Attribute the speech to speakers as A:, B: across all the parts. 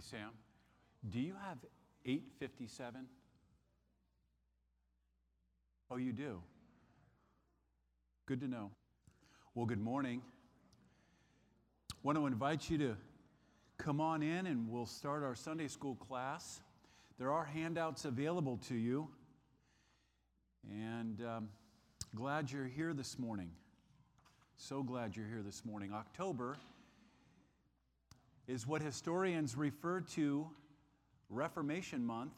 A: Hey, Sam, do you have 857? Oh, you do? Good to know. Well, good morning. Want to invite you to come on in and we'll start our Sunday school class. There are handouts available to you. And um, glad you're here this morning. So glad you're here this morning. October is what historians refer to Reformation Month,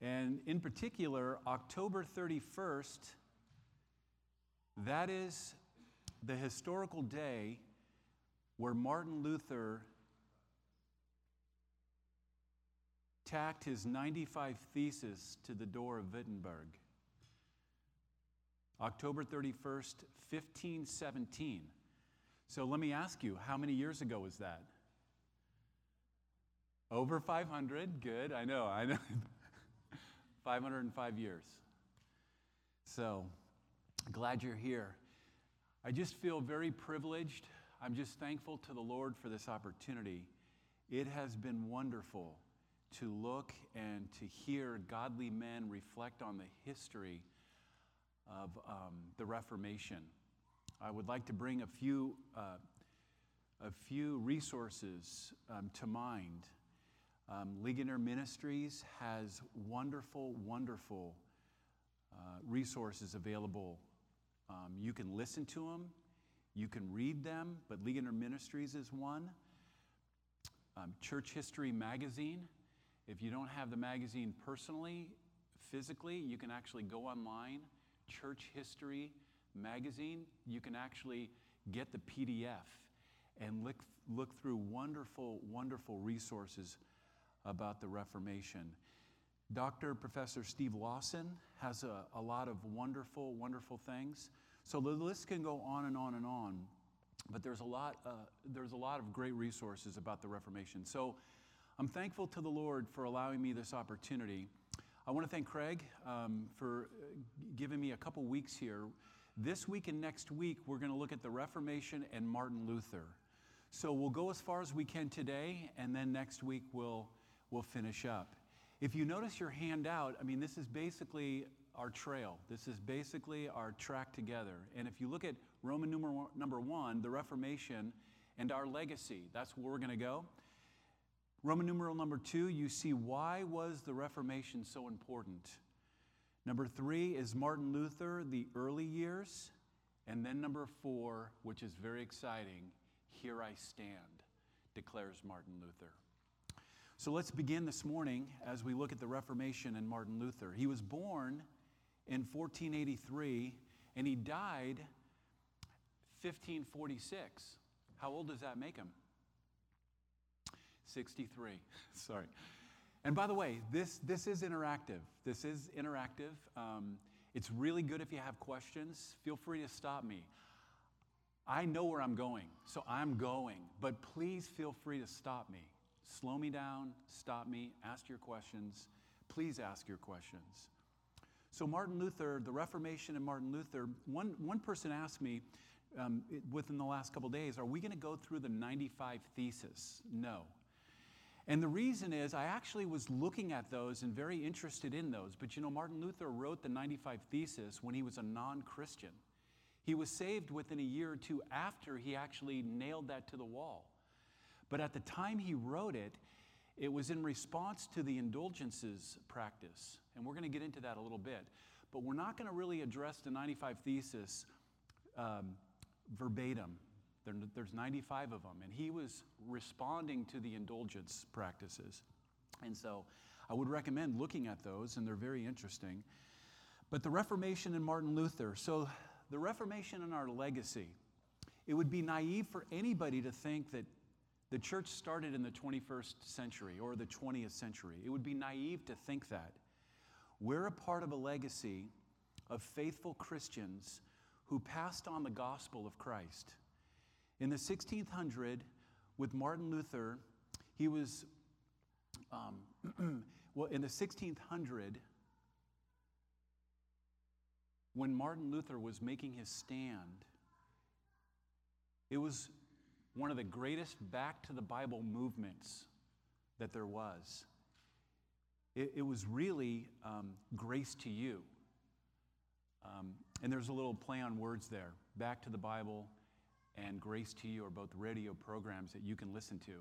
A: and in particular, October 31st. That is the historical day where Martin Luther tacked his 95 Theses to the door of Wittenberg. October 31st, 1517. So let me ask you, how many years ago was that? Over 500. Good. I know. I know. 505 years. So glad you're here. I just feel very privileged. I'm just thankful to the Lord for this opportunity. It has been wonderful to look and to hear godly men reflect on the history of um, the Reformation. I would like to bring a few, uh, a few resources um, to mind. Um, Ligonier Ministries has wonderful, wonderful uh, resources available. Um, you can listen to them, you can read them, but Ligonier Ministries is one. Um, Church History Magazine. If you don't have the magazine personally, physically, you can actually go online church history magazine, you can actually get the PDF and look, look through wonderful, wonderful resources about the Reformation. Dr. Professor Steve Lawson has a, a lot of wonderful, wonderful things. So the list can go on and on and on, but there's a lot, uh, there's a lot of great resources about the Reformation. So I'm thankful to the Lord for allowing me this opportunity. I want to thank Craig um, for uh, giving me a couple weeks here. This week and next week, we're going to look at the Reformation and Martin Luther. So we'll go as far as we can today, and then next week we'll, we'll finish up. If you notice your handout, I mean, this is basically our trail. This is basically our track together. And if you look at Roman numeral, number one, the Reformation and our legacy, that's where we're going to go. Roman numeral number two, you see why was the Reformation so important? Number three is Martin Luther, the early years. And then number four, which is very exciting, here I stand, declares Martin Luther. So let's begin this morning as we look at the Reformation and Martin Luther. He was born in 1483 and he died 1546. How old does that make him? 63. Sorry. And by the way, this, this is interactive. This is interactive. Um, it's really good if you have questions. Feel free to stop me. I know where I'm going, so I'm going, but please feel free to stop me. Slow me down, stop me, ask your questions. Please ask your questions. So, Martin Luther, the Reformation and Martin Luther, one, one person asked me um, within the last couple days, are we going to go through the 95 Theses? No. And the reason is, I actually was looking at those and very interested in those. But you know, Martin Luther wrote the 95 Thesis when he was a non Christian. He was saved within a year or two after he actually nailed that to the wall. But at the time he wrote it, it was in response to the indulgences practice. And we're going to get into that a little bit. But we're not going to really address the 95 Thesis um, verbatim there, there's 95 of them. And he was responding to the indulgence practices. And so I would recommend looking at those, and they're very interesting. But the Reformation and Martin Luther. So the Reformation and our legacy. It would be naive for anybody to think that the church started in the 21st century or the 20th century. It would be naive to think that. We're a part of a legacy of faithful Christians who passed on the gospel of Christ. In the 1600, with Martin Luther, he was, um, well, in the 1600, when Martin Luther was making his stand, it was one of the greatest back to the Bible movements that there was. It, it was really um, grace to you. Um, and there's a little play on words there. Back to the Bible and grace to you are both radio programs that you can listen to.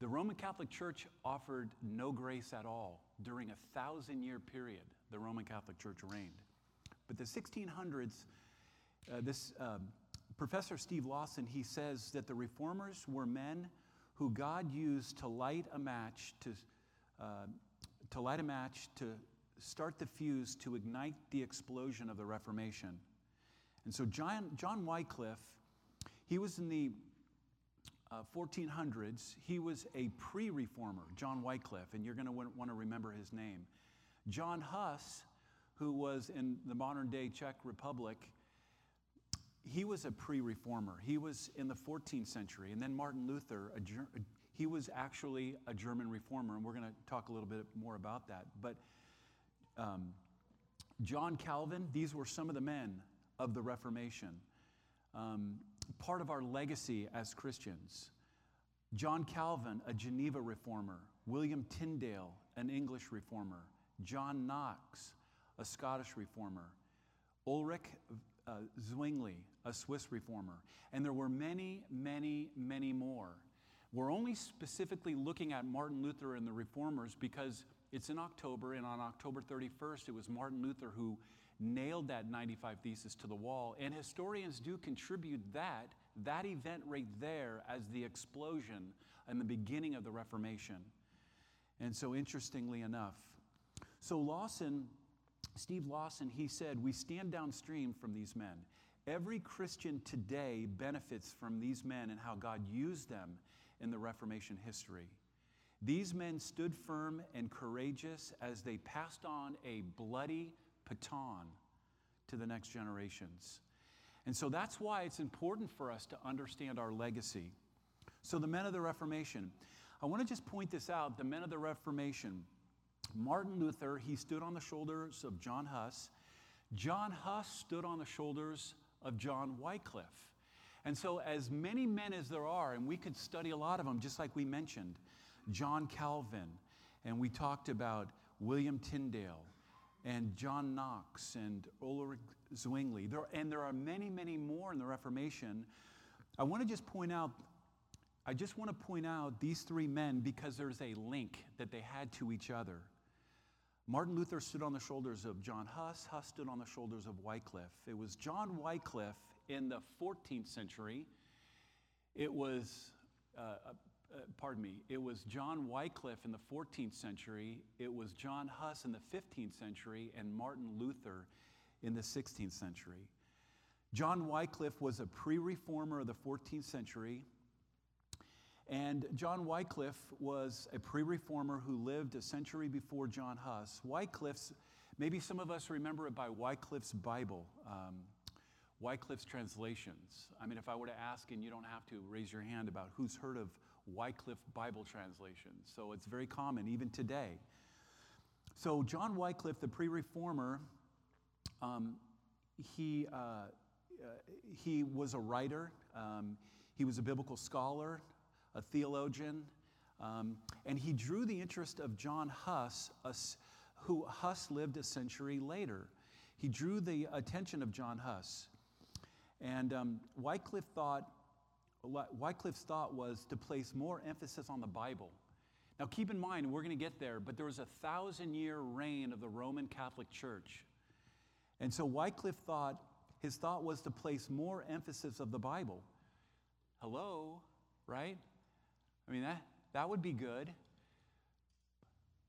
A: The Roman Catholic Church offered no grace at all during a thousand year period the Roman Catholic Church reigned. But the 1600s, uh, this uh, Professor Steve Lawson, he says that the reformers were men who God used to light a match to, uh, to light a match to start the fuse to ignite the explosion of the Reformation. And so John, John Wycliffe, he was in the uh, 1400s. He was a pre-reformer, John Wycliffe, and you're going to want to remember his name. John Huss, who was in the modern day Czech Republic, he was a pre reformer. He was in the 14th century. And then Martin Luther, Ger- he was actually a German reformer. And we're going to talk a little bit more about that. But um, John Calvin, these were some of the men of the Reformation. Um, part of our legacy as Christians. John Calvin, a Geneva reformer. William Tyndale, an English reformer. John Knox, a Scottish reformer. Ulrich uh, Zwingli, a Swiss reformer. And there were many, many, many more. We're only specifically looking at Martin Luther and the reformers because it's in October, and on October 31st, it was Martin Luther who nailed that 95 Thesis to the wall. And historians do contribute that, that event right there, as the explosion and the beginning of the Reformation. And so, interestingly enough, so Lawson, Steve Lawson, he said, We stand downstream from these men. Every Christian today benefits from these men and how God used them in the Reformation history. These men stood firm and courageous as they passed on a bloody baton to the next generations. And so that's why it's important for us to understand our legacy. So, the men of the Reformation, I want to just point this out the men of the Reformation. Martin Luther, he stood on the shoulders of John Huss. John Huss stood on the shoulders of John Wycliffe. And so, as many men as there are, and we could study a lot of them, just like we mentioned John Calvin, and we talked about William Tyndale, and John Knox, and Ulrich Zwingli, there, and there are many, many more in the Reformation. I want to just point out I just want to point out these three men because there's a link that they had to each other. Martin Luther stood on the shoulders of John Huss, Huss stood on the shoulders of Wycliffe. It was John Wycliffe in the 14th century. It was, uh, uh, uh, pardon me, it was John Wycliffe in the 14th century, it was John Huss in the 15th century, and Martin Luther in the 16th century. John Wycliffe was a pre reformer of the 14th century. And John Wycliffe was a pre reformer who lived a century before John Huss. Wycliffe's, maybe some of us remember it by Wycliffe's Bible, um, Wycliffe's translations. I mean, if I were to ask, and you don't have to raise your hand about who's heard of Wycliffe Bible translations. So it's very common even today. So, John Wycliffe, the pre reformer, um, he, uh, uh, he was a writer, um, he was a biblical scholar a theologian, um, and he drew the interest of John Huss, a, who Huss lived a century later. He drew the attention of John Huss. And um, Wycliffe thought, Wycliffe's thought was to place more emphasis on the Bible. Now, keep in mind, we're going to get there, but there was a thousand year reign of the Roman Catholic Church. And so Wycliffe thought, his thought was to place more emphasis of the Bible. Hello, right? I mean, that, that would be good.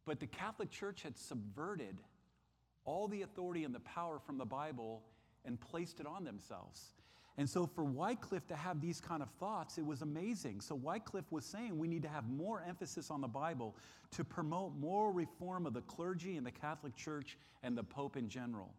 A: But the Catholic Church had subverted all the authority and the power from the Bible and placed it on themselves. And so for Wycliffe to have these kind of thoughts, it was amazing. So Wycliffe was saying we need to have more emphasis on the Bible to promote more reform of the clergy and the Catholic Church and the Pope in general.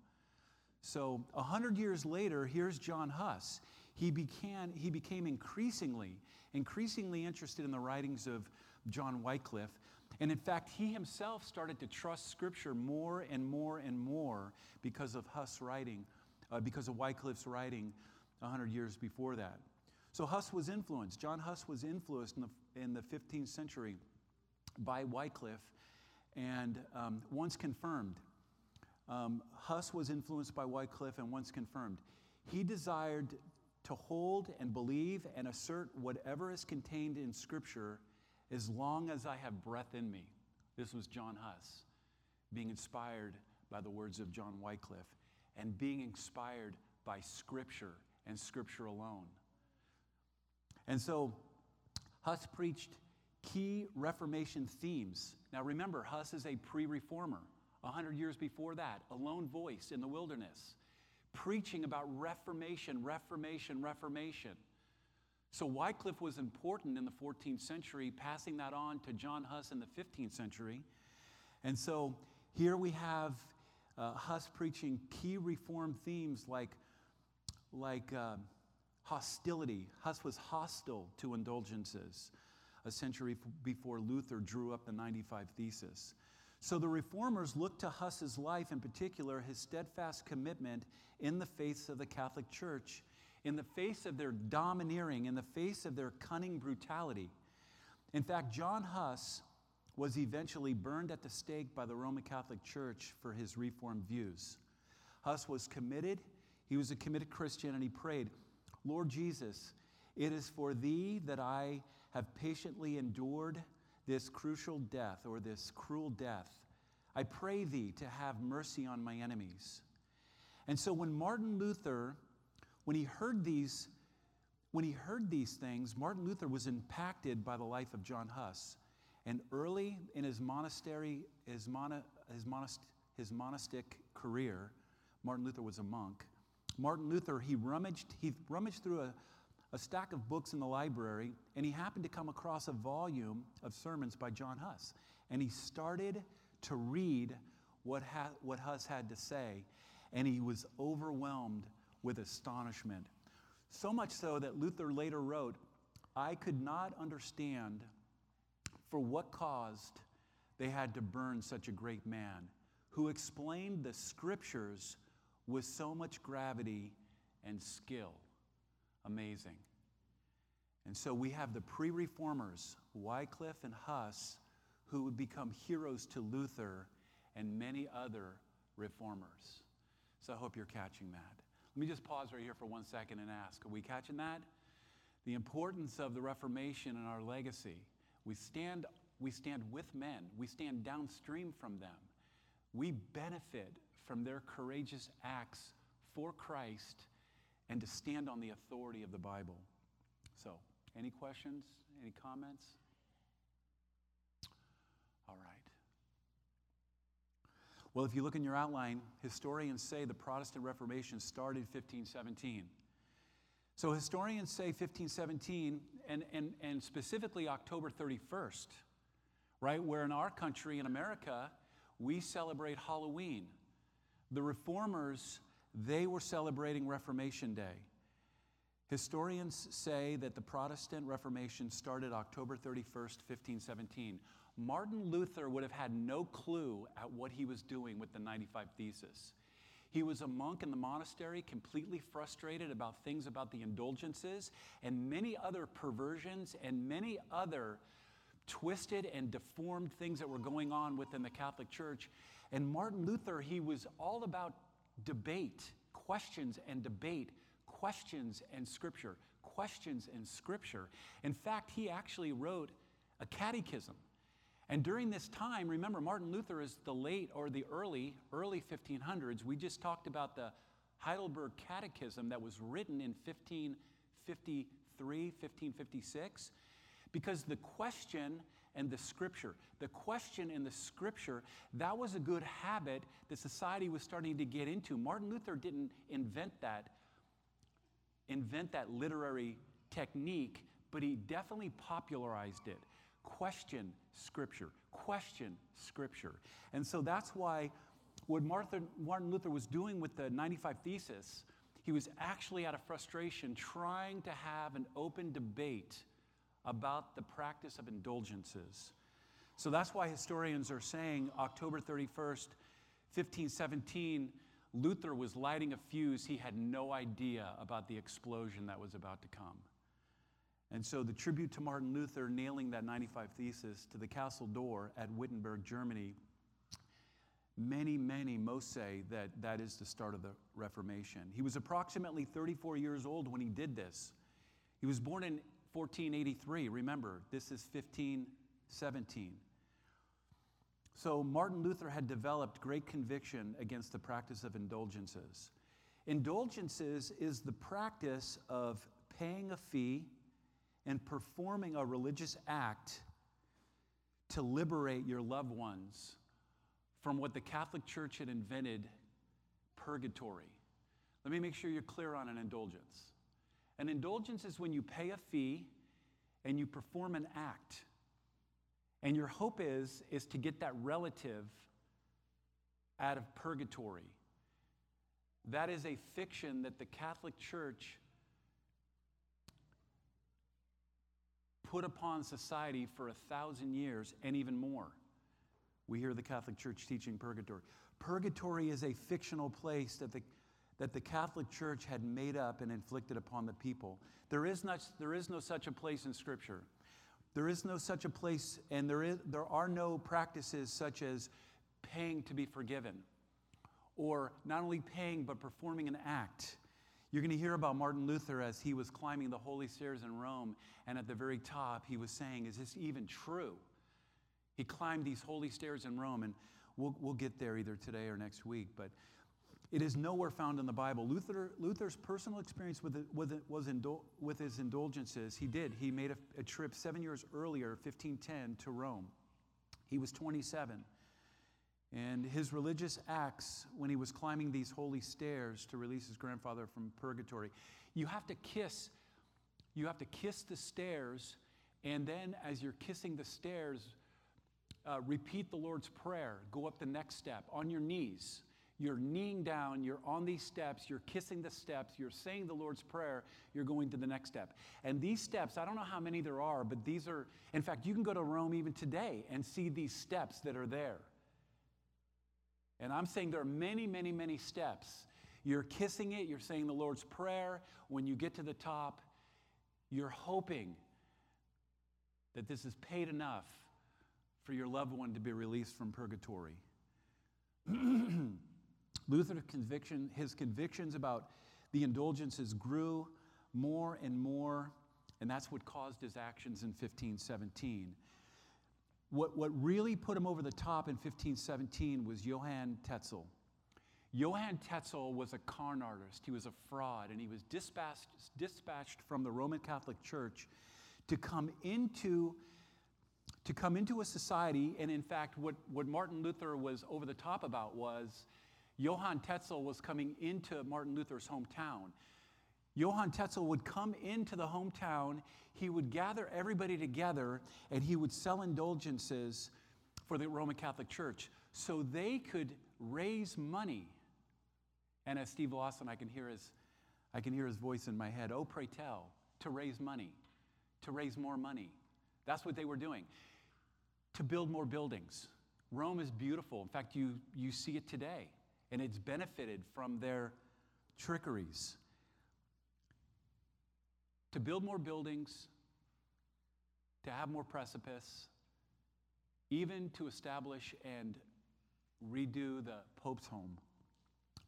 A: So a hundred years later, here's John Huss. He, began, he became increasingly increasingly interested in the writings of John Wycliffe. And in fact, he himself started to trust Scripture more and more and more because of Huss' writing, uh, because of Wycliffe's writing 100 years before that. So Huss was influenced. John Huss was influenced in the, in the 15th century by Wycliffe and um, once confirmed. Um, Huss was influenced by Wycliffe and once confirmed. He desired to hold and believe and assert whatever is contained in Scripture as long as I have breath in me. This was John Huss, being inspired by the words of John Wycliffe and being inspired by Scripture and Scripture alone. And so Huss preached key Reformation themes. Now remember, Huss is a pre reformer. A hundred years before that, a lone voice in the wilderness, preaching about Reformation, Reformation, Reformation. So Wycliffe was important in the 14th century, passing that on to John Huss in the 15th century. And so here we have uh, Huss preaching key reform themes like, like uh, hostility. Huss was hostile to indulgences a century before Luther drew up the 95 Thesis. So the reformers looked to Huss's life, in particular, his steadfast commitment in the face of the Catholic Church, in the face of their domineering, in the face of their cunning brutality. In fact, John Huss was eventually burned at the stake by the Roman Catholic Church for his reformed views. Huss was committed, he was a committed Christian, and he prayed, Lord Jesus, it is for thee that I have patiently endured this crucial death or this cruel death. I pray thee to have mercy on my enemies. And so when Martin Luther, when he heard these, when he heard these things, Martin Luther was impacted by the life of John Huss. And early in his monastery, his, mono, his, monast, his monastic career, Martin Luther was a monk. Martin Luther, he rummaged, he rummaged through a, a stack of books in the library, and he happened to come across a volume of sermons by John Huss. And he started to read what, ha- what Huss had to say, and he was overwhelmed with astonishment. So much so that Luther later wrote, I could not understand for what caused they had to burn such a great man who explained the scriptures with so much gravity and skill. Amazing. And so we have the pre reformers, Wycliffe and Huss, who would become heroes to Luther and many other reformers. So I hope you're catching that. Let me just pause right here for one second and ask Are we catching that? The importance of the Reformation and our legacy. We stand, we stand with men, we stand downstream from them. We benefit from their courageous acts for Christ and to stand on the authority of the Bible. So, any questions? Any comments? All right. Well, if you look in your outline, historians say the Protestant Reformation started 1517. So historians say 1517, and, and, and specifically October 31st, right? Where in our country, in America, we celebrate Halloween. The reformers they were celebrating Reformation Day. Historians say that the Protestant Reformation started October 31st, 1517. Martin Luther would have had no clue at what he was doing with the 95 Thesis. He was a monk in the monastery, completely frustrated about things about the indulgences and many other perversions and many other twisted and deformed things that were going on within the Catholic Church. And Martin Luther, he was all about debate, questions and debate, questions and scripture, questions and scripture. In fact, he actually wrote a catechism. And during this time, remember, Martin Luther is the late or the early, early 1500s. We just talked about the Heidelberg Catechism that was written in 1553, 1556, because the question and the scripture. The question in the scripture, that was a good habit that society was starting to get into. Martin Luther didn't invent that, invent that literary technique, but he definitely popularized it. Question scripture, question scripture. And so that's why what Martin Luther was doing with the 95 Thesis, he was actually out of frustration trying to have an open debate about the practice of indulgences. So that's why historians are saying October 31st, 1517, Luther was lighting a fuse. He had no idea about the explosion that was about to come. And so the tribute to Martin Luther nailing that 95 Thesis to the castle door at Wittenberg, Germany, many, many, most say that that is the start of the Reformation. He was approximately 34 years old when he did this. He was born in 1483. Remember, this is 1517. So Martin Luther had developed great conviction against the practice of indulgences. Indulgences is the practice of paying a fee and performing a religious act to liberate your loved ones from what the Catholic Church had invented purgatory. Let me make sure you're clear on an indulgence. An indulgence is when you pay a fee and you perform an act. And your hope is, is to get that relative out of purgatory. That is a fiction that the Catholic Church put upon society for a thousand years and even more. We hear the Catholic Church teaching purgatory. Purgatory is a fictional place that the, that the Catholic Church had made up and inflicted upon the people. There is, not, there is no such a place in Scripture. There is no such a place, and there, is, there are no practices such as paying to be forgiven, or not only paying, but performing an act. You're going to hear about Martin Luther as he was climbing the holy stairs in Rome, and at the very top, he was saying, Is this even true? He climbed these holy stairs in Rome, and we'll, we'll get there either today or next week, but it is nowhere found in the Bible. Luther, Luther's personal experience with, it, with, it was indul- with his indulgences, he did. He made a, a trip seven years earlier, 1510, to Rome. He was 27. And his religious acts when he was climbing these holy stairs to release his grandfather from purgatory. You have to kiss, you have to kiss the stairs, and then as you're kissing the stairs, uh, repeat the Lord's Prayer. Go up the next step on your knees. You're kneeling down, you're on these steps, you're kissing the steps, you're saying the Lord's Prayer, you're going to the next step. And these steps, I don't know how many there are, but these are, in fact, you can go to Rome even today and see these steps that are there. And I'm saying there are many, many, many steps. You're kissing it, you're saying the Lord's Prayer. When you get to the top, you're hoping that this is paid enough for your loved one to be released from purgatory. Luther's conviction, his convictions about the indulgences grew more and more, and that's what caused his actions in 1517. What, what really put him over the top in 1517 was Johann Tetzel. Johann Tetzel was a con artist, he was a fraud, and he was dispatched, dispatched from the Roman Catholic Church to come into to come into a society, and in fact, what, what Martin Luther was over the top about was Johann Tetzel was coming into Martin Luther's hometown. Johann Tetzel would come into the hometown, he would gather everybody together, and he would sell indulgences for the Roman Catholic Church so they could raise money. And as Steve Lawson, I can hear his, I can hear his voice in my head, oh, pray tell, to raise money, to raise more money. That's what they were doing. To build more buildings. Rome is beautiful. In fact, you, you see it today and it's benefited from their trickeries. To build more buildings, to have more precipice, even to establish and redo the Pope's home.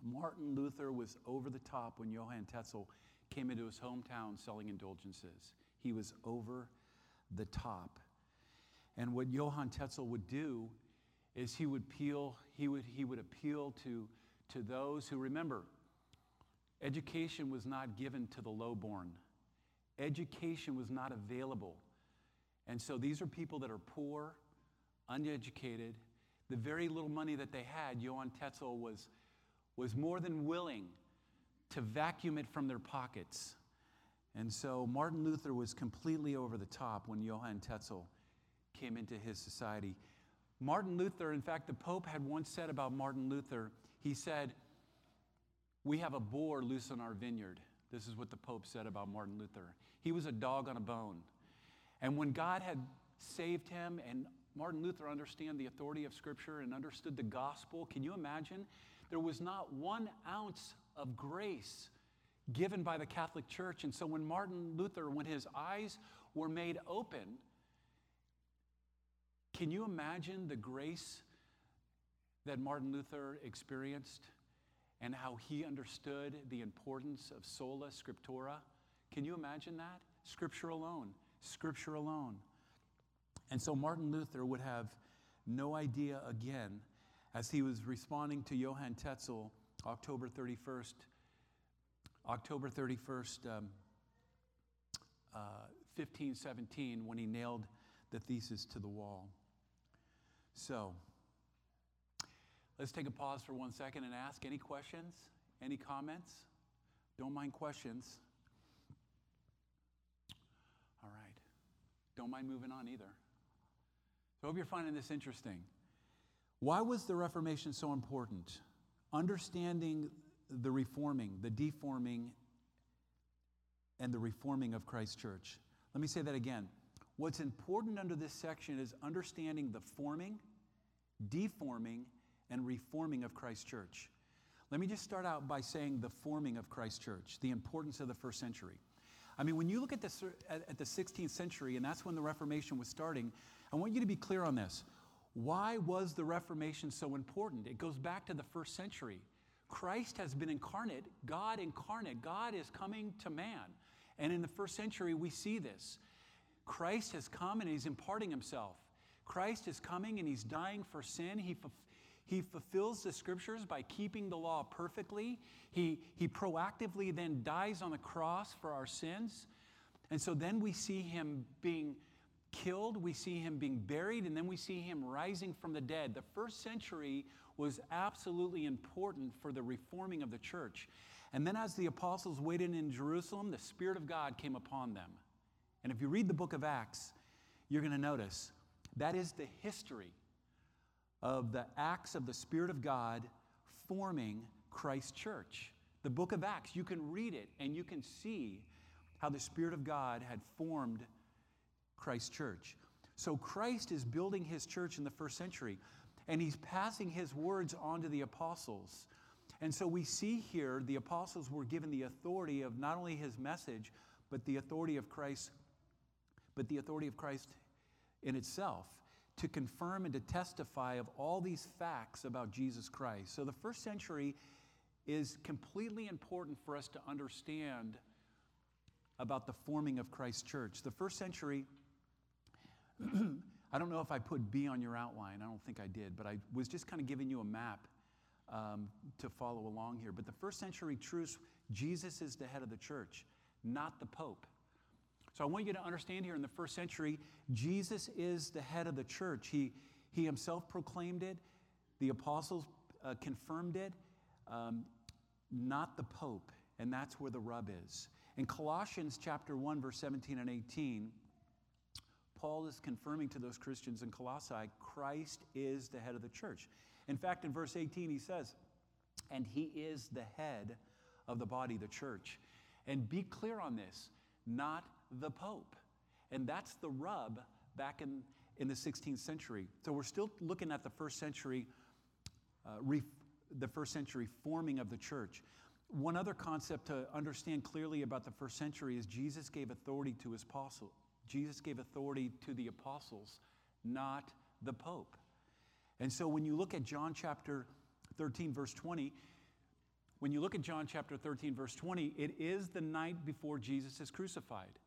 A: Martin Luther was over the top when Johann Tetzel came into his hometown selling indulgences. He was over the top. And what Johann Tetzel would do is he would appeal, he would, he would appeal to, to those who remember, education was not given to the lowborn. Education was not available. And so these are people that are poor, uneducated. The very little money that they had, Johann Tetzel was, was more than willing to vacuum it from their pockets. And so Martin Luther was completely over the top when Johann Tetzel came into his society. Martin Luther, in fact, the Pope had once said about Martin Luther, he said, We have a boar loose in our vineyard. This is what the Pope said about Martin Luther. He was a dog on a bone. And when God had saved him, and Martin Luther understood the authority of Scripture and understood the gospel, can you imagine? There was not one ounce of grace given by the Catholic Church. And so when Martin Luther, when his eyes were made open, can you imagine the grace that Martin Luther experienced and how he understood the importance of sola scriptura? Can you imagine that? Scripture alone, Scripture alone. And so Martin Luther would have no idea again as he was responding to Johann Tetzel October 31st, October 31st, um, uh, 1517, when he nailed the thesis to the wall. So, let's take a pause for one second and ask any questions, any comments? Don't mind questions. All right. Don't mind moving on either. So, I hope you're finding this interesting. Why was the Reformation so important? Understanding the reforming, the deforming, and the reforming of Christ's church. Let me say that again. What's important under this section is understanding the forming, deforming, and reforming of Christ's church. Let me just start out by saying the forming of Christ's church, the importance of the first century. I mean, when you look at the, at the 16th century, and that's when the Reformation was starting, I want you to be clear on this. Why was the Reformation so important? It goes back to the first century. Christ has been incarnate, God incarnate. God is coming to man. And in the first century, we see this. Christ has come and he's imparting himself. Christ is coming and he's dying for sin. He, he fulfills the scriptures by keeping the law perfectly. He, he proactively then dies on the cross for our sins. And so then we see him being killed, we see him being buried, and then we see him rising from the dead. The first century was absolutely important for the reforming of the church. And then, as the apostles waited in Jerusalem, the Spirit of God came upon them. And if you read the book of Acts, you're going to notice that is the history of the acts of the Spirit of God forming Christ's church. The book of Acts, you can read it and you can see how the Spirit of God had formed Christ's church. So Christ is building his church in the first century, and he's passing his words on to the apostles. And so we see here the apostles were given the authority of not only his message, but the authority of Christ, but the authority of Christ in itself to confirm and to testify of all these facts about Jesus Christ. So the first century is completely important for us to understand about the forming of Christ's church. The first century I don't know if I put B on your outline. I don't think I did, but I was just kind of giving you a map um, to follow along here. But the first century truths Jesus is the head of the church, not the Pope. So I want you to understand here in the first century, Jesus is the head of the church. He, he himself proclaimed it, the apostles uh, confirmed it, um, not the Pope. And that's where the rub is. In Colossians chapter 1, verse 17 and 18, Paul is confirming to those Christians in Colossae Christ is the head of the church. In fact, in verse 18, he says, and he is the head of the body, the church. And be clear on this, not the Pope. And that's the rub back in, in the 16th century. So we're still looking at the first century, uh, re, the first century forming of the church. One other concept to understand clearly about the first century is Jesus gave authority to his apostle, Jesus gave authority to the apostles, not the Pope. And so when you look at John chapter 13, verse 20, when you look at John chapter 13, verse 20, it is the night before Jesus is crucified.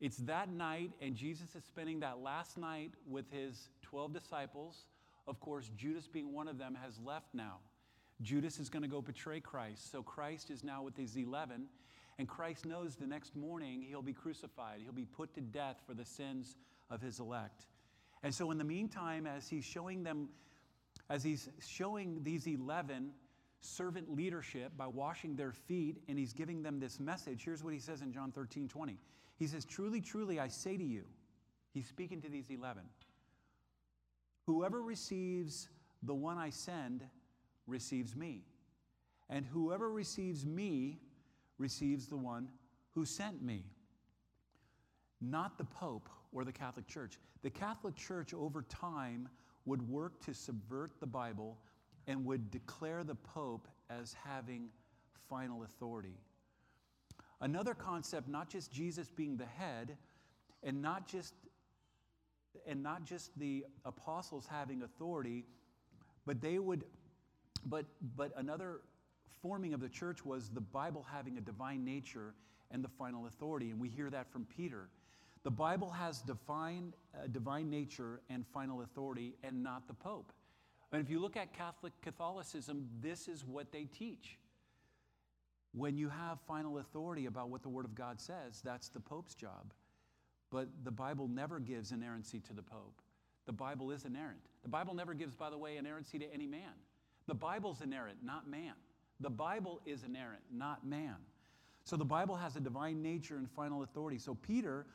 A: It's that night, and Jesus is spending that last night with his 12 disciples. Of course, Judas, being one of them, has left now. Judas is going to go betray Christ. So Christ is now with his 11. And Christ knows the next morning he'll be crucified, he'll be put to death for the sins of his elect. And so, in the meantime, as he's showing them, as he's showing these 11 servant leadership by washing their feet and he's giving them this message, here's what he says in John 13 20. He says, Truly, truly, I say to you, he's speaking to these 11, whoever receives the one I send receives me. And whoever receives me receives the one who sent me. Not the Pope or the Catholic Church. The Catholic Church, over time, would work to subvert the Bible and would declare the Pope as having final authority. Another concept, not just Jesus being the head, and not just and not just the apostles having authority, but they would but but another forming of the church was the Bible having a divine nature and the final authority. And we hear that from Peter. The Bible has divine, uh, divine nature and final authority, and not the Pope. And if you look at Catholic Catholicism, this is what they teach. When you have final authority about what the Word of God says, that's the Pope's job. But the Bible never gives inerrancy to the Pope. The Bible is inerrant. The Bible never gives, by the way, inerrancy to any man. The Bible's inerrant, not man. The Bible is inerrant, not man. So the Bible has a divine nature and final authority. So Peter,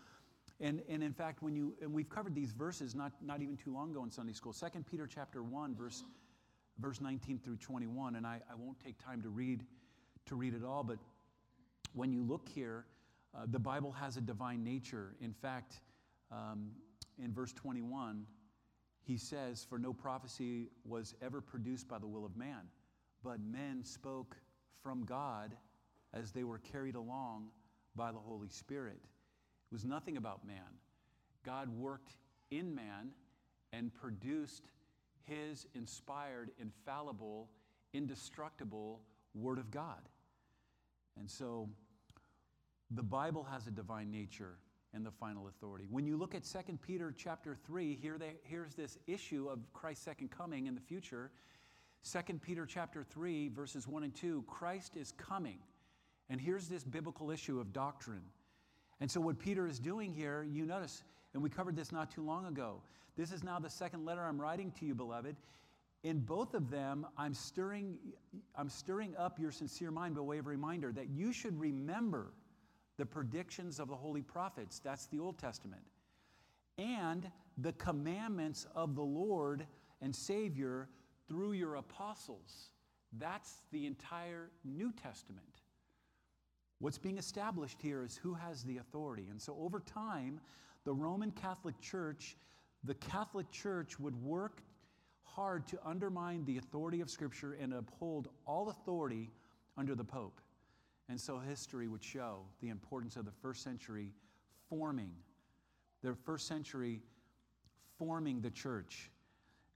A: and, and in fact, when you, and we've covered these verses not, not even too long ago in Sunday school, 2 Peter chapter 1, verse, verse 19 through 21, and I, I won't take time to read, to read it all, but when you look here, uh, the Bible has a divine nature. In fact, um, in verse 21, he says, For no prophecy was ever produced by the will of man but men spoke from God as they were carried along by the Holy Spirit. It was nothing about man. God worked in man and produced his inspired, infallible, indestructible Word of God. And so the Bible has a divine nature and the final authority. When you look at 2 Peter chapter 3, here they, here's this issue of Christ's second coming in the future. 2 Peter chapter 3 verses 1 and 2 Christ is coming. And here's this biblical issue of doctrine. And so what Peter is doing here, you notice and we covered this not too long ago. This is now the second letter I'm writing to you beloved. In both of them, I'm stirring, I'm stirring up your sincere mind by way of reminder that you should remember the predictions of the holy prophets. That's the Old Testament. And the commandments of the Lord and Savior through your apostles. That's the entire New Testament. What's being established here is who has the authority. And so over time, the Roman Catholic Church, the Catholic Church would work hard to undermine the authority of Scripture and uphold all authority under the Pope. And so history would show the importance of the first century forming, the first century forming the church.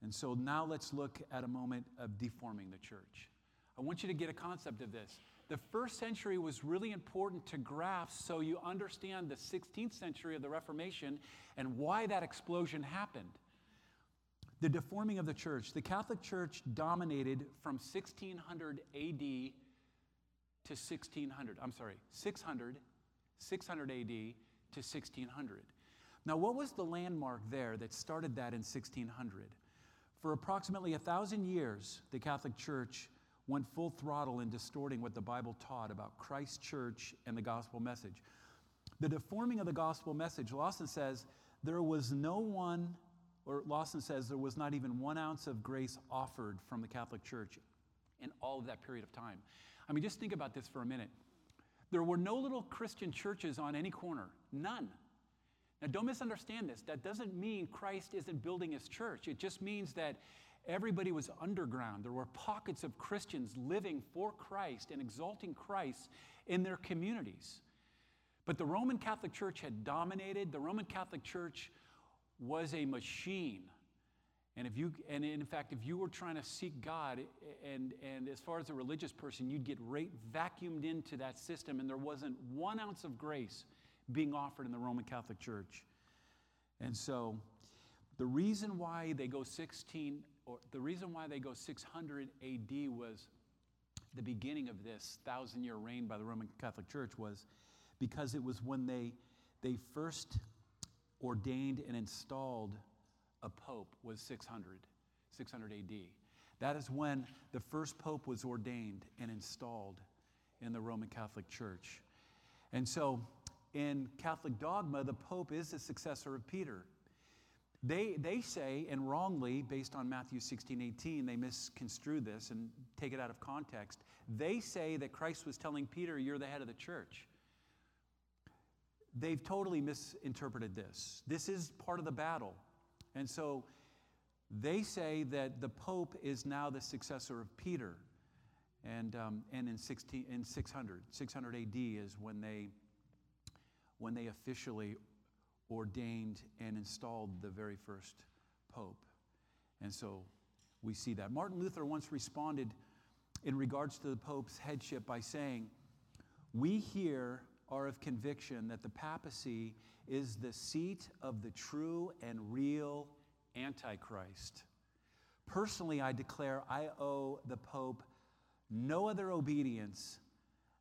A: And so now let's look at a moment of deforming the church. I want you to get a concept of this. The first century was really important to grasp so you understand the 16th century of the Reformation and why that explosion happened. The deforming of the church. The Catholic Church dominated from 1600 AD to 1600. I'm sorry, 600, 600 AD to 1600. Now, what was the landmark there that started that in 1600? For approximately a thousand years, the Catholic Church went full throttle in distorting what the Bible taught about Christ's church and the gospel message. The deforming of the gospel message, Lawson says, there was no one, or Lawson says, there was not even one ounce of grace offered from the Catholic Church in all of that period of time. I mean, just think about this for a minute. There were no little Christian churches on any corner, none. Now, don't misunderstand this. That doesn't mean Christ isn't building his church. It just means that everybody was underground. There were pockets of Christians living for Christ and exalting Christ in their communities. But the Roman Catholic Church had dominated. The Roman Catholic Church was a machine. And if you and in fact, if you were trying to seek God and, and as far as a religious person, you'd get right vacuumed into that system, and there wasn't one ounce of grace being offered in the Roman Catholic Church. And so the reason why they go 16 or the reason why they go 600 AD was the beginning of this thousand year reign by the Roman Catholic Church was because it was when they they first ordained and installed a pope was 600 600 AD. That is when the first pope was ordained and installed in the Roman Catholic Church. And so in Catholic dogma, the Pope is the successor of Peter. They, they say, and wrongly, based on Matthew 16, 18, they misconstrue this and take it out of context. They say that Christ was telling Peter, You're the head of the church. They've totally misinterpreted this. This is part of the battle. And so they say that the Pope is now the successor of Peter. And, um, and in, 16, in 600, 600 AD is when they, when they officially ordained and installed the very first pope. And so we see that. Martin Luther once responded in regards to the pope's headship by saying, We here are of conviction that the papacy is the seat of the true and real Antichrist. Personally, I declare I owe the Pope no other obedience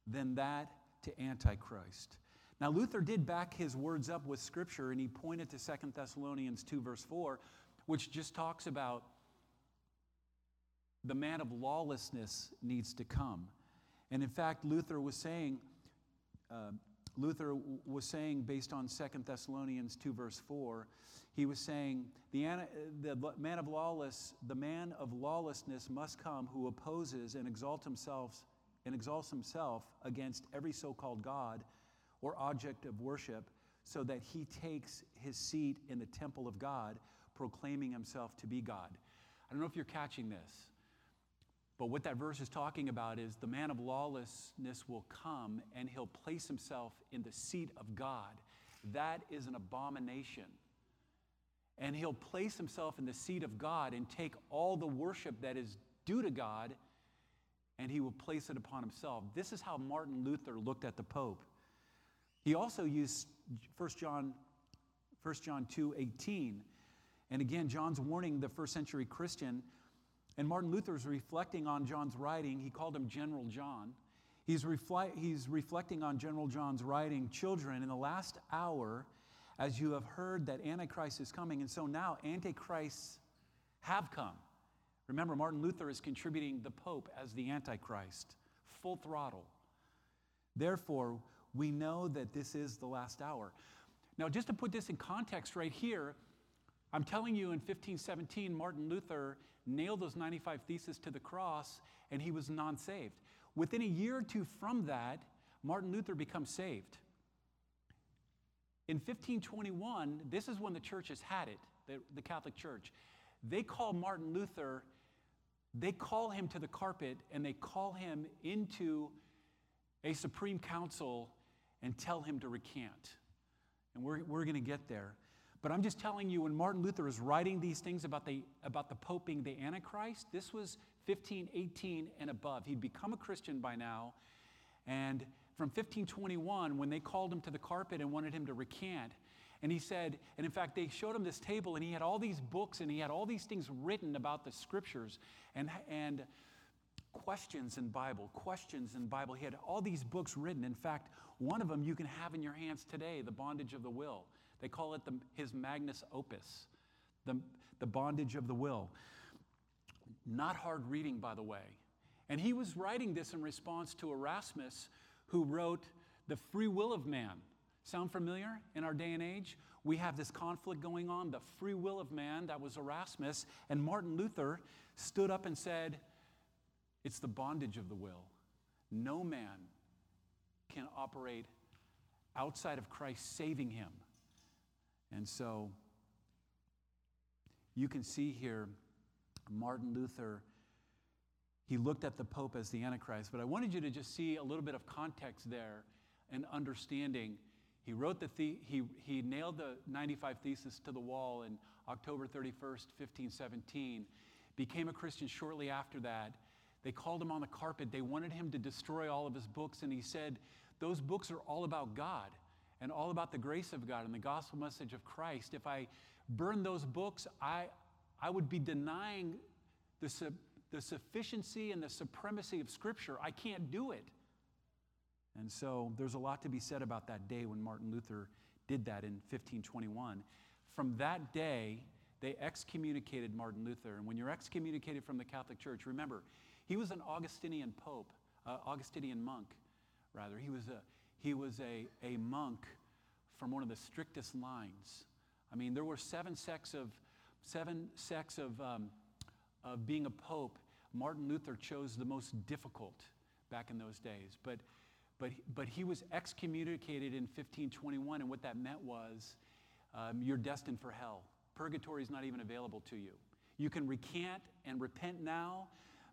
A: than that to Antichrist. Now, Luther did back his words up with Scripture, and he pointed to Second Thessalonians 2, verse 4, which just talks about the man of lawlessness needs to come. And in fact, Luther was saying, uh, Luther was saying, based on Second Thessalonians 2, verse 4, he was saying, the, the man of lawless, the man of lawlessness must come who opposes and exalts himself and exalts himself against every so-called God or object of worship, so that he takes his seat in the temple of God, proclaiming himself to be God. I don't know if you're catching this. But what that verse is talking about is the man of lawlessness will come and he'll place himself in the seat of God. That is an abomination. And he'll place himself in the seat of God and take all the worship that is due to God and he will place it upon himself. This is how Martin Luther looked at the Pope. He also used 1 John, 1 John 2 18. And again, John's warning the first century Christian and Martin Luther is reflecting on John's writing. He called him General John. He's, refle- he's reflecting on General John's writing, Children, in the last hour, as you have heard that Antichrist is coming, and so now Antichrists have come. Remember, Martin Luther is contributing the Pope as the Antichrist, full throttle. Therefore, we know that this is the last hour. Now, just to put this in context right here, I'm telling you in 1517, Martin Luther nailed those 95 theses to the cross, and he was non saved. Within a year or two from that, Martin Luther becomes saved. In 1521, this is when the church has had it, the, the Catholic Church. They call Martin Luther, they call him to the carpet and they call him into a Supreme Council and tell him to recant. And we're, we're going to get there. But I'm just telling you, when Martin Luther is writing these things about the, about the Pope being the Antichrist, this was 1518 and above. He'd become a Christian by now. And from 1521, when they called him to the carpet and wanted him to recant, and he said, and in fact, they showed him this table, and he had all these books, and he had all these things written about the scriptures and, and questions in Bible, questions in Bible. He had all these books written. In fact, one of them you can have in your hands today, The Bondage of the Will. They call it the, his magnus opus, the, the bondage of the will. Not hard reading, by the way. And he was writing this in response to Erasmus, who wrote The Free Will of Man. Sound familiar in our day and age? We have this conflict going on, the free will of man, that was Erasmus. And Martin Luther stood up and said, It's the bondage of the will. No man can operate outside of Christ saving him. And so you can see here Martin Luther, he looked at the Pope as the Antichrist, but I wanted you to just see a little bit of context there and understanding. He wrote the, the he, he nailed the 95 Thesis to the wall in October 31st, 1517, became a Christian shortly after that. They called him on the carpet. They wanted him to destroy all of his books, and he said, Those books are all about God and all about the grace of God and the gospel message of Christ, if I burn those books, I, I would be denying the, su- the sufficiency and the supremacy of Scripture. I can't do it. And so there's a lot to be said about that day when Martin Luther did that in 1521. From that day, they excommunicated Martin Luther. And when you're excommunicated from the Catholic Church, remember, he was an Augustinian pope, uh, Augustinian monk, rather. He was a, he was a, a monk from one of the strictest lines. I mean, there were seven sects of, seven sects of, um, of being a pope. Martin Luther chose the most difficult back in those days. But, but, but he was excommunicated in 1521, and what that meant was um, you're destined for hell. Purgatory is not even available to you. You can recant and repent now,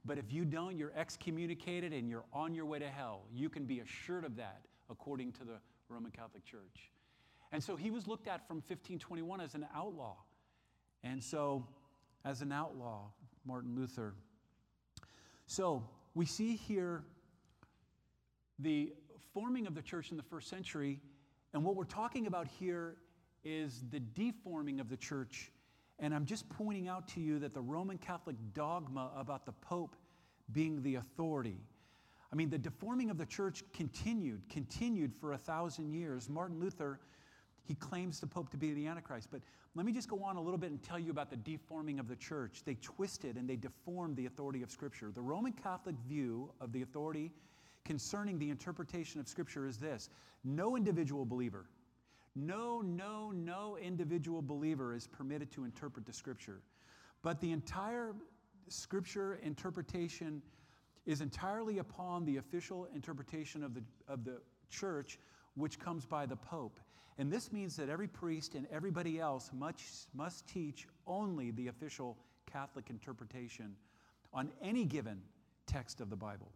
A: But if you don't, you're excommunicated and you're on your way to hell. You can be assured of that according to the Roman Catholic Church. And so he was looked at from 1521 as an outlaw. And so, as an outlaw, Martin Luther. So, we see here the forming of the church in the first century. And what we're talking about here is the deforming of the church. And I'm just pointing out to you that the Roman Catholic dogma about the Pope being the authority. I mean, the deforming of the church continued, continued for a thousand years. Martin Luther, he claims the Pope to be the Antichrist. But let me just go on a little bit and tell you about the deforming of the church. They twisted and they deformed the authority of Scripture. The Roman Catholic view of the authority concerning the interpretation of Scripture is this no individual believer, no, no, no individual believer is permitted to interpret the Scripture. But the entire Scripture interpretation is entirely upon the official interpretation of the, of the church, which comes by the Pope. And this means that every priest and everybody else must, must teach only the official Catholic interpretation on any given text of the Bible.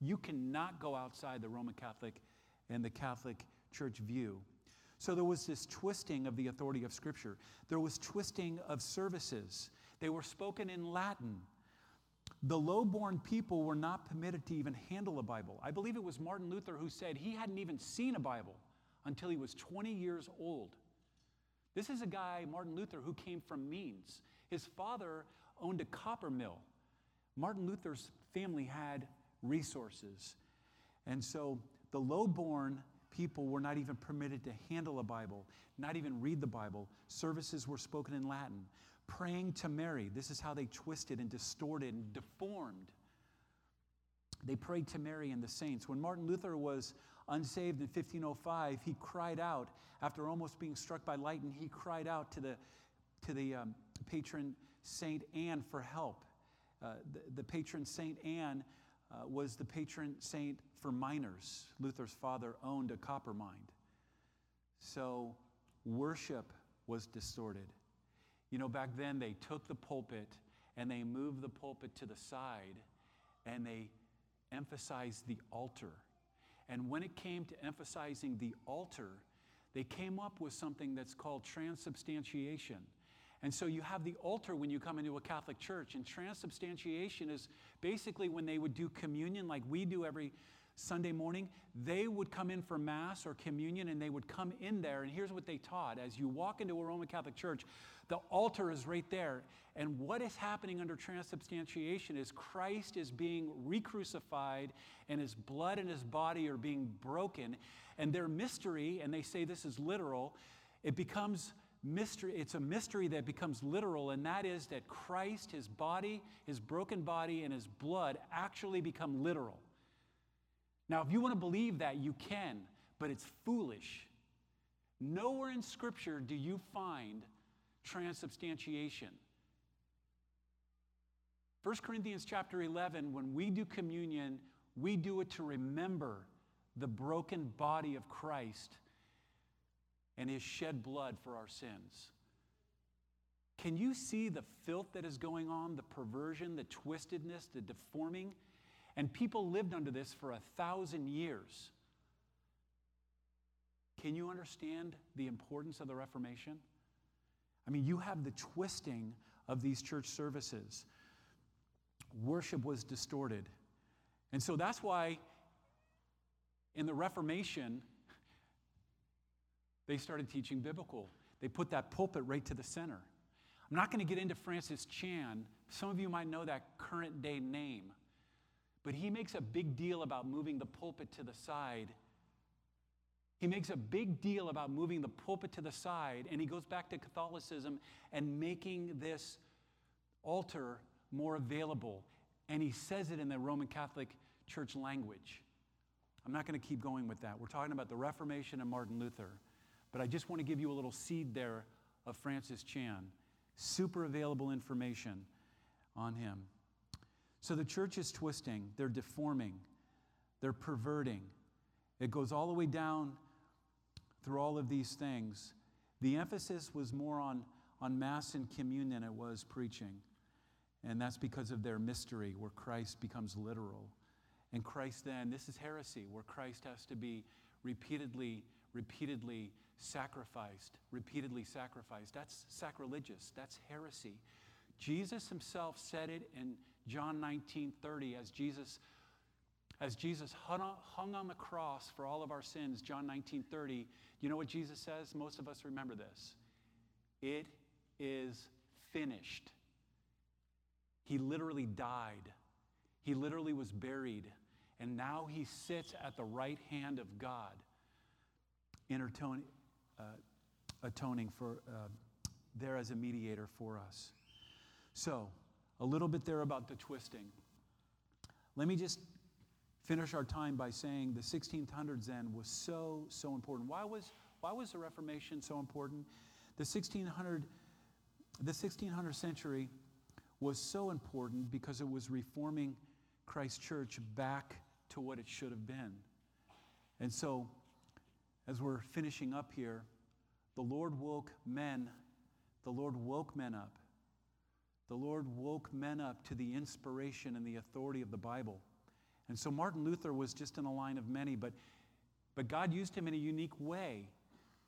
A: You cannot go outside the Roman Catholic and the Catholic Church view. So there was this twisting of the authority of Scripture. There was twisting of services. They were spoken in Latin. The low born people were not permitted to even handle a Bible. I believe it was Martin Luther who said he hadn't even seen a Bible until he was 20 years old. This is a guy, Martin Luther, who came from means. His father owned a copper mill. Martin Luther's family had resources. And so the low born people were not even permitted to handle a Bible, not even read the Bible. Services were spoken in Latin. Praying to Mary, this is how they twisted and distorted and deformed. They prayed to Mary and the saints. When Martin Luther was unsaved in 1505, he cried out, after almost being struck by lightning, he cried out to the, to the um, patron Saint Anne for help. Uh, the, the patron Saint Anne uh, was the patron saint for miners. Luther's father owned a copper mine. So worship was distorted. You know, back then they took the pulpit and they moved the pulpit to the side and they emphasized the altar. And when it came to emphasizing the altar, they came up with something that's called transubstantiation. And so you have the altar when you come into a Catholic church, and transubstantiation is basically when they would do communion like we do every Sunday morning. They would come in for Mass or communion, and they would come in there. And here's what they taught as you walk into a Roman Catholic church, the altar is right there. And what is happening under transubstantiation is Christ is being re crucified, and his blood and his body are being broken. And their mystery, and they say this is literal, it becomes mystery, it's a mystery that becomes literal, and that is that Christ, his body, his broken body, and his blood actually become literal. Now, if you want to believe that, you can, but it's foolish. Nowhere in Scripture do you find transubstantiation. 1 Corinthians chapter 11, when we do communion, we do it to remember the broken body of Christ and his shed blood for our sins. Can you see the filth that is going on, the perversion, the twistedness, the deforming? And people lived under this for a thousand years. Can you understand the importance of the Reformation? I mean, you have the twisting of these church services. Worship was distorted. And so that's why in the Reformation, they started teaching biblical. They put that pulpit right to the center. I'm not going to get into Francis Chan. Some of you might know that current day name. But he makes a big deal about moving the pulpit to the side. He makes a big deal about moving the pulpit to the side, and he goes back to Catholicism and making this altar more available. And he says it in the Roman Catholic Church language. I'm not going to keep going with that. We're talking about the Reformation and Martin Luther. But I just want to give you a little seed there of Francis Chan. Super available information on him. So the church is twisting, they're deforming, they're perverting. It goes all the way down through all of these things. The emphasis was more on, on Mass and communion than it was preaching. And that's because of their mystery, where Christ becomes literal. And Christ then, this is heresy, where Christ has to be repeatedly, repeatedly sacrificed, repeatedly sacrificed. That's sacrilegious, that's heresy. Jesus himself said it in John 19 30 as Jesus. As Jesus hung on, the cross for all of our sins, John 19 30, you know what Jesus says? Most of us remember this. It is finished. He literally died. He literally was buried. And now he sits at the right hand of God, intertoning, uh, atoning for, uh, there as a mediator for us. So, a little bit there about the twisting. Let me just finish our time by saying the 1600s then was so, so important. Why was, why was the Reformation so important? The 1600, the 1600 century was so important because it was reforming Christ Church back to what it should have been. And so, as we're finishing up here, the Lord woke men, the Lord woke men up. The Lord woke men up to the inspiration and the authority of the Bible. And so Martin Luther was just in a line of many, but, but God used him in a unique way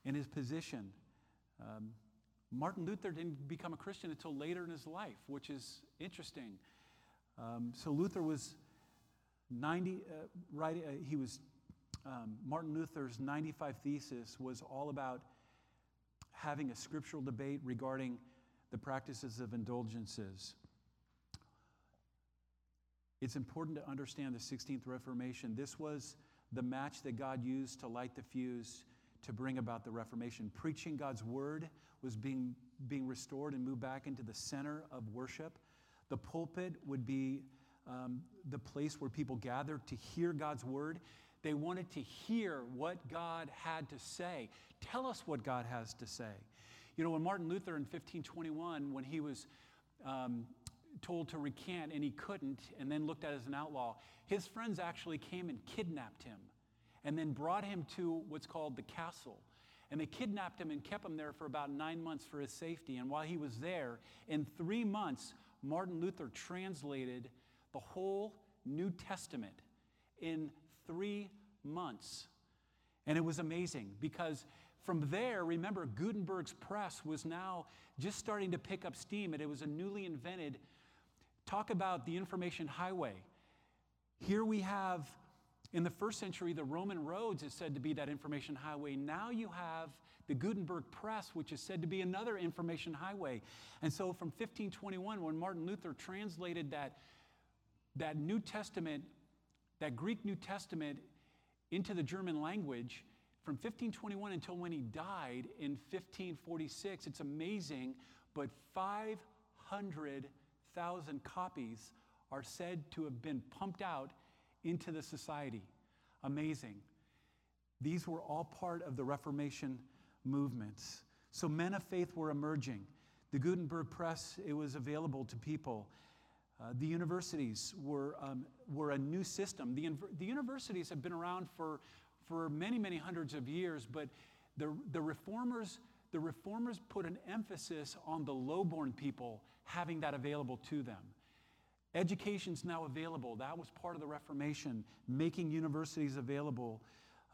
A: in his position. Um, Martin Luther didn't become a Christian until later in his life, which is interesting. Um, so Luther was 90, uh, right, uh, he was, um, Martin Luther's 95 thesis was all about having a scriptural debate regarding the practices of indulgences. It's important to understand the 16th Reformation. This was the match that God used to light the fuse to bring about the Reformation. Preaching God's word was being, being restored and moved back into the center of worship. The pulpit would be um, the place where people gathered to hear God's word. They wanted to hear what God had to say. Tell us what God has to say. You know, when Martin Luther in 1521, when he was um, told to recant and he couldn't, and then looked at as an outlaw, his friends actually came and kidnapped him and then brought him to what's called the castle. And they kidnapped him and kept him there for about nine months for his safety. And while he was there, in three months, Martin Luther translated the whole New Testament in three months. And it was amazing because from there, remember, Gutenberg's press was now just starting to pick up steam, and it was a newly invented. Talk about the information highway. Here we have, in the first century, the Roman roads is said to be that information highway. Now you have the Gutenberg press, which is said to be another information highway. And so from 1521, when Martin Luther translated that that New Testament, that Greek New Testament, into the German language from 1521 until when he died in 1546. It's amazing, but 500,000 copies are said to have been pumped out into the society. Amazing. These were all part of the Reformation movements. So men of faith were emerging. The Gutenberg press, it was available to people. Uh, the universities were, um, were a new system. The, the universities have been around for, for many, many hundreds of years, but the, the, reformers, the reformers put an emphasis on the lowborn people having that available to them. Education's now available. That was part of the Reformation, making universities available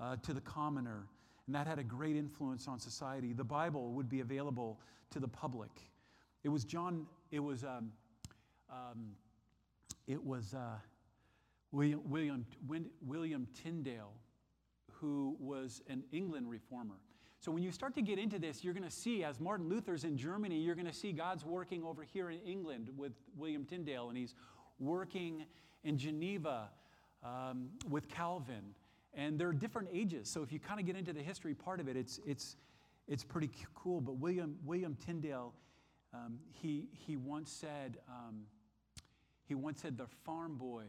A: uh, to the commoner. And that had a great influence on society. The Bible would be available to the public. It was John, it was um, um, it was uh, William, William, William Tyndale, who was an England reformer. So when you start to get into this, you're going to see, as Martin Luther's in Germany, you're going to see God's working over here in England with William Tyndale, and he's working in Geneva um, with Calvin. And there are different ages. So if you kind of get into the history part of it, it's, it's, it's pretty cool. But William, William Tyndale, um, he, he once said, um, he once said, The farm boy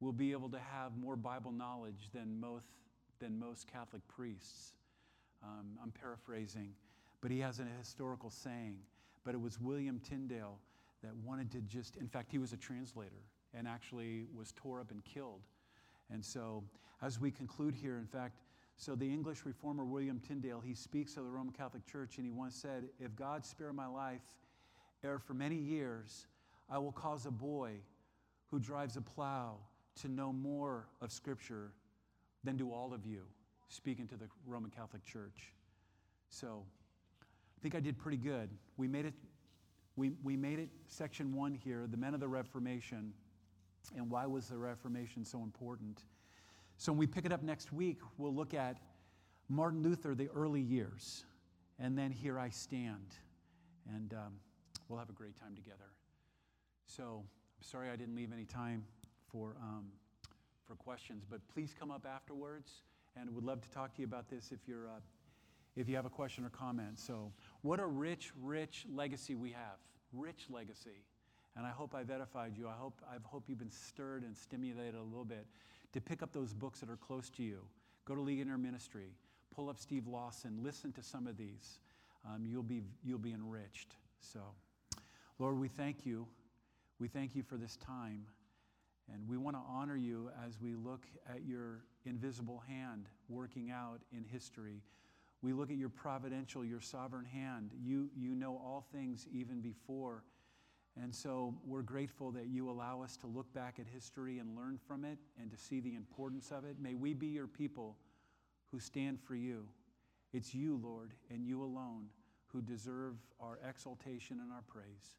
A: will be able to have more Bible knowledge than most, than most Catholic priests. Um, I'm paraphrasing, but he has a historical saying. But it was William Tyndale that wanted to just, in fact, he was a translator and actually was tore up and killed. And so, as we conclude here, in fact, so the English reformer William Tyndale, he speaks of the Roman Catholic Church, and he once said, If God spare my life, ere for many years I will cause a boy who drives a plow to know more of Scripture than do all of you, speaking to the Roman Catholic Church. So I think I did pretty good. We made it, we, we made it section one here, the men of the Reformation, and why was the Reformation so important. So when we pick it up next week, we'll look at Martin Luther, the early years, and then Here I Stand. And um, we'll have a great time together. So I'm sorry I didn't leave any time for, um, for questions, but please come up afterwards, and would love to talk to you about this if you're. Uh, if you have a question or comment. So, what a rich, rich legacy we have. Rich legacy. And I hope I've edified you. I hope, I hope you've been stirred and stimulated a little bit to pick up those books that are close to you. Go to Ligonier Ministry, pull up Steve Lawson, listen to some of these. Um, you'll, be, you'll be enriched. So, Lord, we thank you. We thank you for this time. And we want to honor you as we look at your invisible hand working out in history. We look at your providential, your sovereign hand. You, you know all things even before. And so we're grateful that you allow us to look back at history and learn from it and to see the importance of it. May we be your people who stand for you. It's you, Lord, and you alone who deserve our exaltation and our praise.